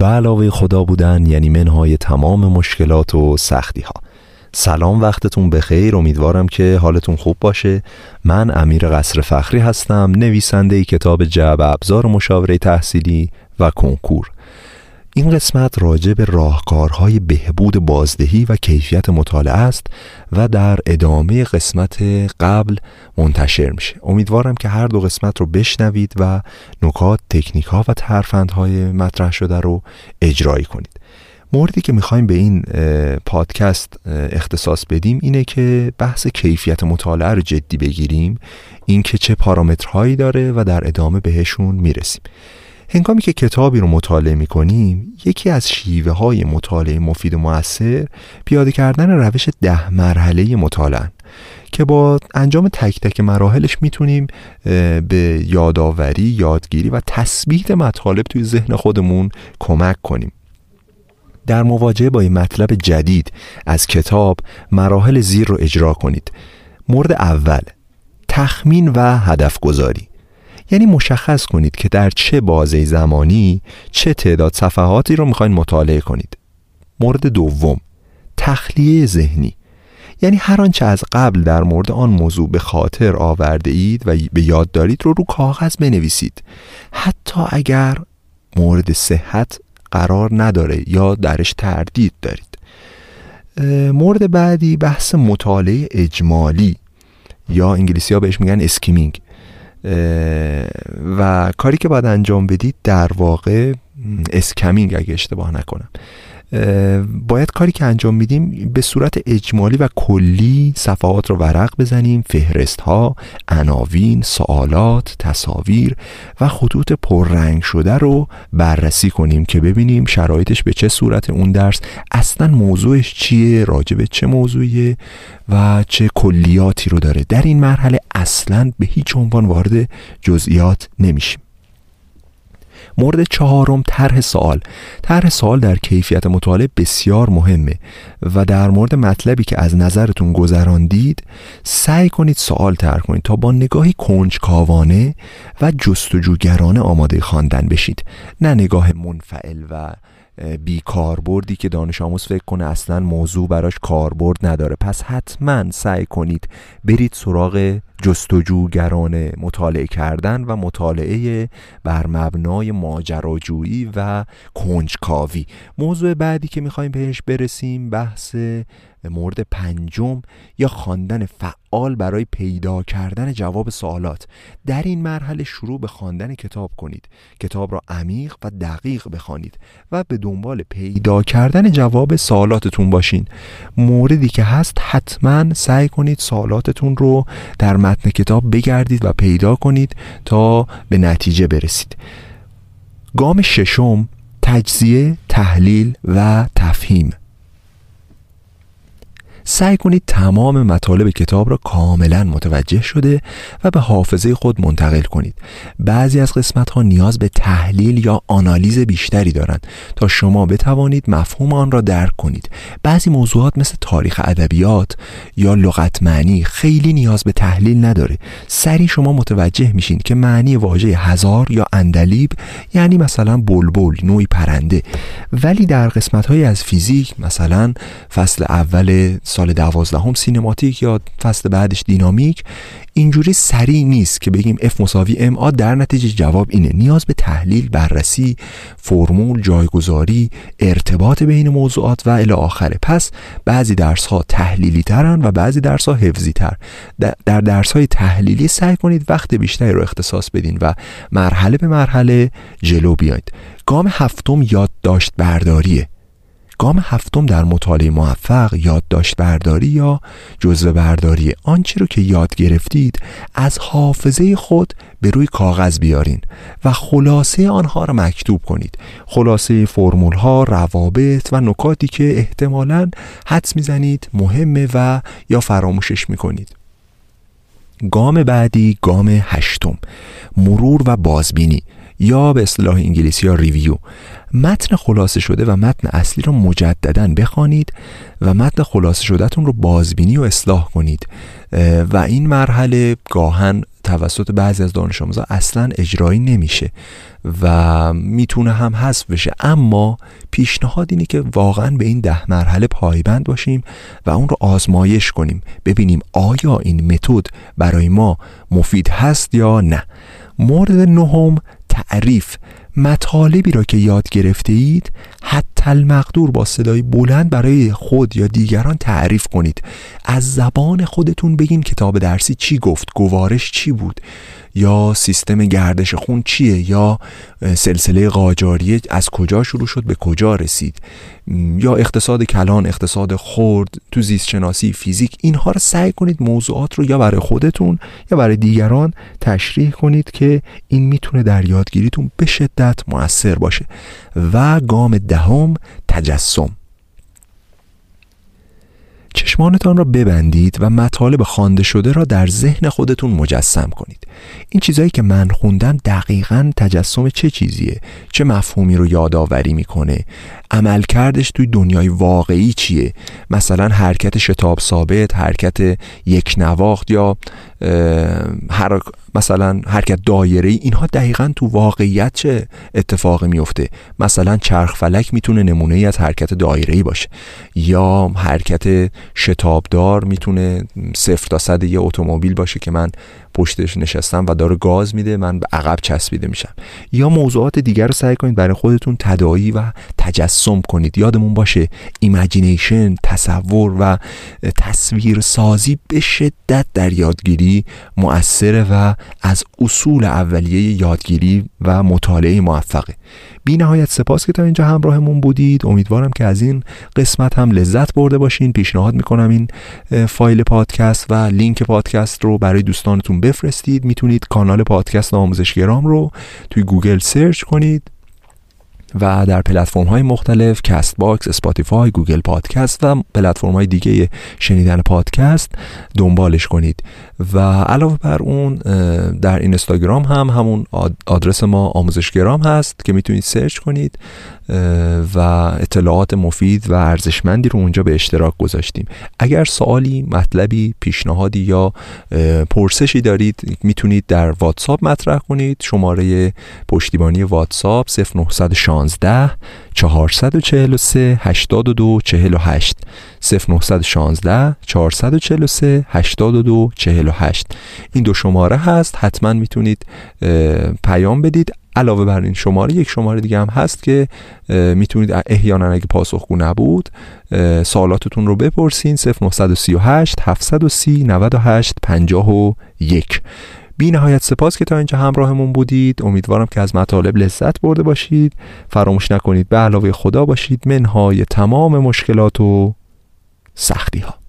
به علاوه خدا بودن یعنی منهای تمام مشکلات و سختی ها سلام وقتتون بخیر. امیدوارم که حالتون خوب باشه. من امیر قصر فخری هستم نویسنده کتاب جعب ابزار مشاوره تحصیلی و کنکور. این قسمت راجع به راهکارهای بهبود بازدهی و کیفیت مطالعه است و در ادامه قسمت قبل منتشر میشه. امیدوارم که هر دو قسمت رو بشنوید و نکات تکنیک ها و ترفندهای مطرح شده رو اجرایی کنید. موردی که می‌خوایم به این پادکست اختصاص بدیم اینه که بحث کیفیت مطالعه رو جدی بگیریم اینکه چه پارامترهایی داره و در ادامه بهشون می‌رسیم. هنگامی که کتابی رو مطالعه می کنیم یکی از شیوه های مطالعه مفید و موثر پیاده کردن روش ده مرحله مطالعه که با انجام تک تک مراحلش می‌تونیم به یادآوری، یادگیری و تثبیت مطالب توی ذهن خودمون کمک کنیم. در مواجهه با این مطلب جدید از کتاب مراحل زیر رو اجرا کنید. مورد اول تخمین و هدف گذاری یعنی مشخص کنید که در چه بازه زمانی چه تعداد صفحاتی رو می‌خواین مطالعه کنید. مورد دوم تخلیه ذهنی. یعنی هر آنچه از قبل در مورد آن موضوع به خاطر آورده اید و به یاد دارید رو رو کاغذ بنویسید. حتی اگر مورد صحت قرار نداره یا درش تردید دارید. مورد بعدی بحث مطالعه اجمالی یا انگلیسی ها بهش میگن skimming. و کاری که باید انجام بدید در واقع skimming اگه اشتباه نکنم. باید کاری که انجام میدیم به صورت اجمالی و کلی صفحات رو ورق بزنیم فهرست ها عناوین سوالات تصاویر و خطوط پررنگ شده رو بررسی کنیم که ببینیم شرایطش به چه صورت اون درس اصلا موضوعش چیه راجع چه موضوعیه و چه کلیاتی رو داره. در این مرحله اصلا به هیچ عنوان وارد جزئیات نمیشیم. مورد چهارم طرح سوال. طرح سوال در کیفیت مطالعه بسیار مهمه و در مورد مطلبی که از نظرتون گذراندید سعی کنید سوال طرح کنید تا با نگاهی کنجکاوانه و جستجوگرانه آماده خواندن بشید. نه نگاه منفعل و بی کاربردی که دانش آموز فکر کنه اصلا موضوع براش کاربرد نداره. پس حتما سعی کنید برید سراغ جستجوگرانه مطالعه کردن و مطالعه بر مبنای ماجراجویی و کنجکاوی. موضوع بعدی که می‌خوایم بهش برسیم بحث مورد پنجم یا خواندن فعال برای پیدا کردن جواب سوالات. در این مرحله شروع به خواندن کتاب کنید. کتاب را عمیق و دقیق بخوانید و به دنبال پیدا کردن جواب سوالاتتون باشین. موردی که هست حتما سعی کنید سوالاتتون رو در متن کتاب بگردید و پیدا کنید تا به نتیجه برسید. گام ششم تجزیه، تحلیل و تفهیم. سعی کنید تمام مطالب کتاب را کاملا متوجه شده و به حافظه خود منتقل کنید. بعضی از قسمت ها نیاز به تحلیل یا آنالیز بیشتری دارند تا شما بتوانید مفهوم آن را درک کنید. بعضی موضوعات مثل تاریخ ادبیات یا لغت معنی خیلی نیاز به تحلیل نداره. سری شما متوجه میشین که معنی واژه هزار یا اندلیب یعنی مثلا بلبل نوعی پرنده. ولی در قسمت های از فیزیک مثلا فصل اول سال دوازدهم سینماتیک یا فصل بعدش دینامیک اینجوری سریع نیست که بگیم F مساوی MA در نتیجه جواب اینه. نیاز به تحلیل بررسی فرمول جایگذاری ارتباط بین موضوعات و الی آخره. پس بعضی درس ها تحلیلی ترن و بعضی درس ها حفظی تر. در درس های تحلیلی سعی کنید وقت بیشتری رو اختصاص بدین و مرحله به مرحله جلو بیاید. گام هفتم یادداشت برداریه گام هفتم در مطالعه موفق یادداشت برداری یا جزوه برداری آنچه رو که یاد گرفتید از حافظه خود به روی کاغذ بیارین و خلاصه آنها را مکتوب کنید. خلاصه فرمول ها روابط و نکاتی که احتمالا حدس می‌زنید مهمه و یا فراموشش می‌کنید. گام بعدی گام هشتم. مرور و بازبینی. یا به اصطلاح انگلیسی یا ریویو. متن خلاصه شده و متن اصلی رو مجددا بخوانید و متن خلاصه شدهتون رو بازبینی و اصلاح کنید. و این مرحله گاهن توسط بعضی از دانش آموزا اصلا اجرایی نمیشه و می‌تونه هم حذف بشه. اما پیشنهاد اینه که واقعا به این ده مرحله پایبند باشیم و اون رو آزمایش کنیم. ببینیم آیا این متد برای ما مفید هست یا نه. مورد نهم تعریف مطالبی را که یاد گرفته اید حتی المقدور با صدای بلند برای خود یا دیگران تعریف کنید. از زبان خودتون بگین کتاب درسی چی گفت گوارش چی بود. یا سیستم گردش خون چیه؟ یا سلسله قاجاریه از کجا شروع شد؟ به کجا رسید؟ یا اقتصاد کلان اقتصاد خرد تو زیست شناسی فیزیک اینها رو سعی کنید موضوعات رو یا برای خودتون یا برای دیگران تشریح کنید که این می‌تونه در یادگیریتون به شدت موثر باشه. و گام دهم تجسم. چشمانتان را ببندید و مطالب خوانده شده را در ذهن خودتون مجسم کنید. این چیزهایی که من خوندم دقیقا تجسم چه چیزیه؟ چه مفهومی رو یادآوری می‌کنه؟ عملکردش توی دنیای واقعی چیه؟ مثلا حرکت شتاب ثابت حرکت یک نواخت یا هر مثلا حرکت دایره ای اینها دقیقا تو واقعیت چه اتفاقی میفته مثلا چرخ فلک می‌تونه نمونه ای از حرکت دایره ای باشه. یا حرکت شتابدار می‌تونه صفر تا صد یه اتومبیل باشه که من پشتش نشستم و داره گاز میده من به عقب چسبیده میشم. یا موضوعات دیگر رو سعی کنید برای خودتون تداعی و تجسم کنید. یادمون باشه imagination تصور و تصویر سازی به شدت در یادگیری مؤثره و از اصول اولیه یادگیری و مطالعه موفقه. بی نهایت سپاس که تا اینجا همراهمون بودید. امیدوارم که از این قسمت هم لذت برده باشین. پیشنهاد می‌کنم این فایل پادکست و لینک پادکست رو برای دوستانتون بفرستید. می‌تونید کانال پادکست آموزشگرام رو توی گوگل سرچ کنید. و در پلتفرم های مختلف کست باکس، اسپاتیفای، گوگل پادکست و پلتفرم های دیگه شنیدن پادکست دنبالش کنید. و علاوه بر اون در اینستاگرام هم همون آدرس ما آموزشگرام هست که می‌تونید سرچ کنید. و اطلاعات مفید و ارزشمندی رو اونجا به اشتراک گذاشتیم. اگر سوالی مطلبی پیشنهادی یا پرسشی دارید می‌تونید در واتساپ مطرح کنید. شماره پشتیبانی واتساپ 0916 443 82 48 0916 443 82 48 این دو شماره هست حتما می‌تونید پیام بدید. علاوه بر این شماره یک شماره دیگه هم هست که می‌تونید احیانا اگه پاسخگو نبود سوالاتتون رو بپرسین 0938 730 98 51 بی نهایت سپاس که تا اینجا همراهمون بودید. امیدوارم که از مطالب لذت برده باشید. فراموش نکنید به علاوه خدا باشید. منهای تمام مشکلات و سختی ها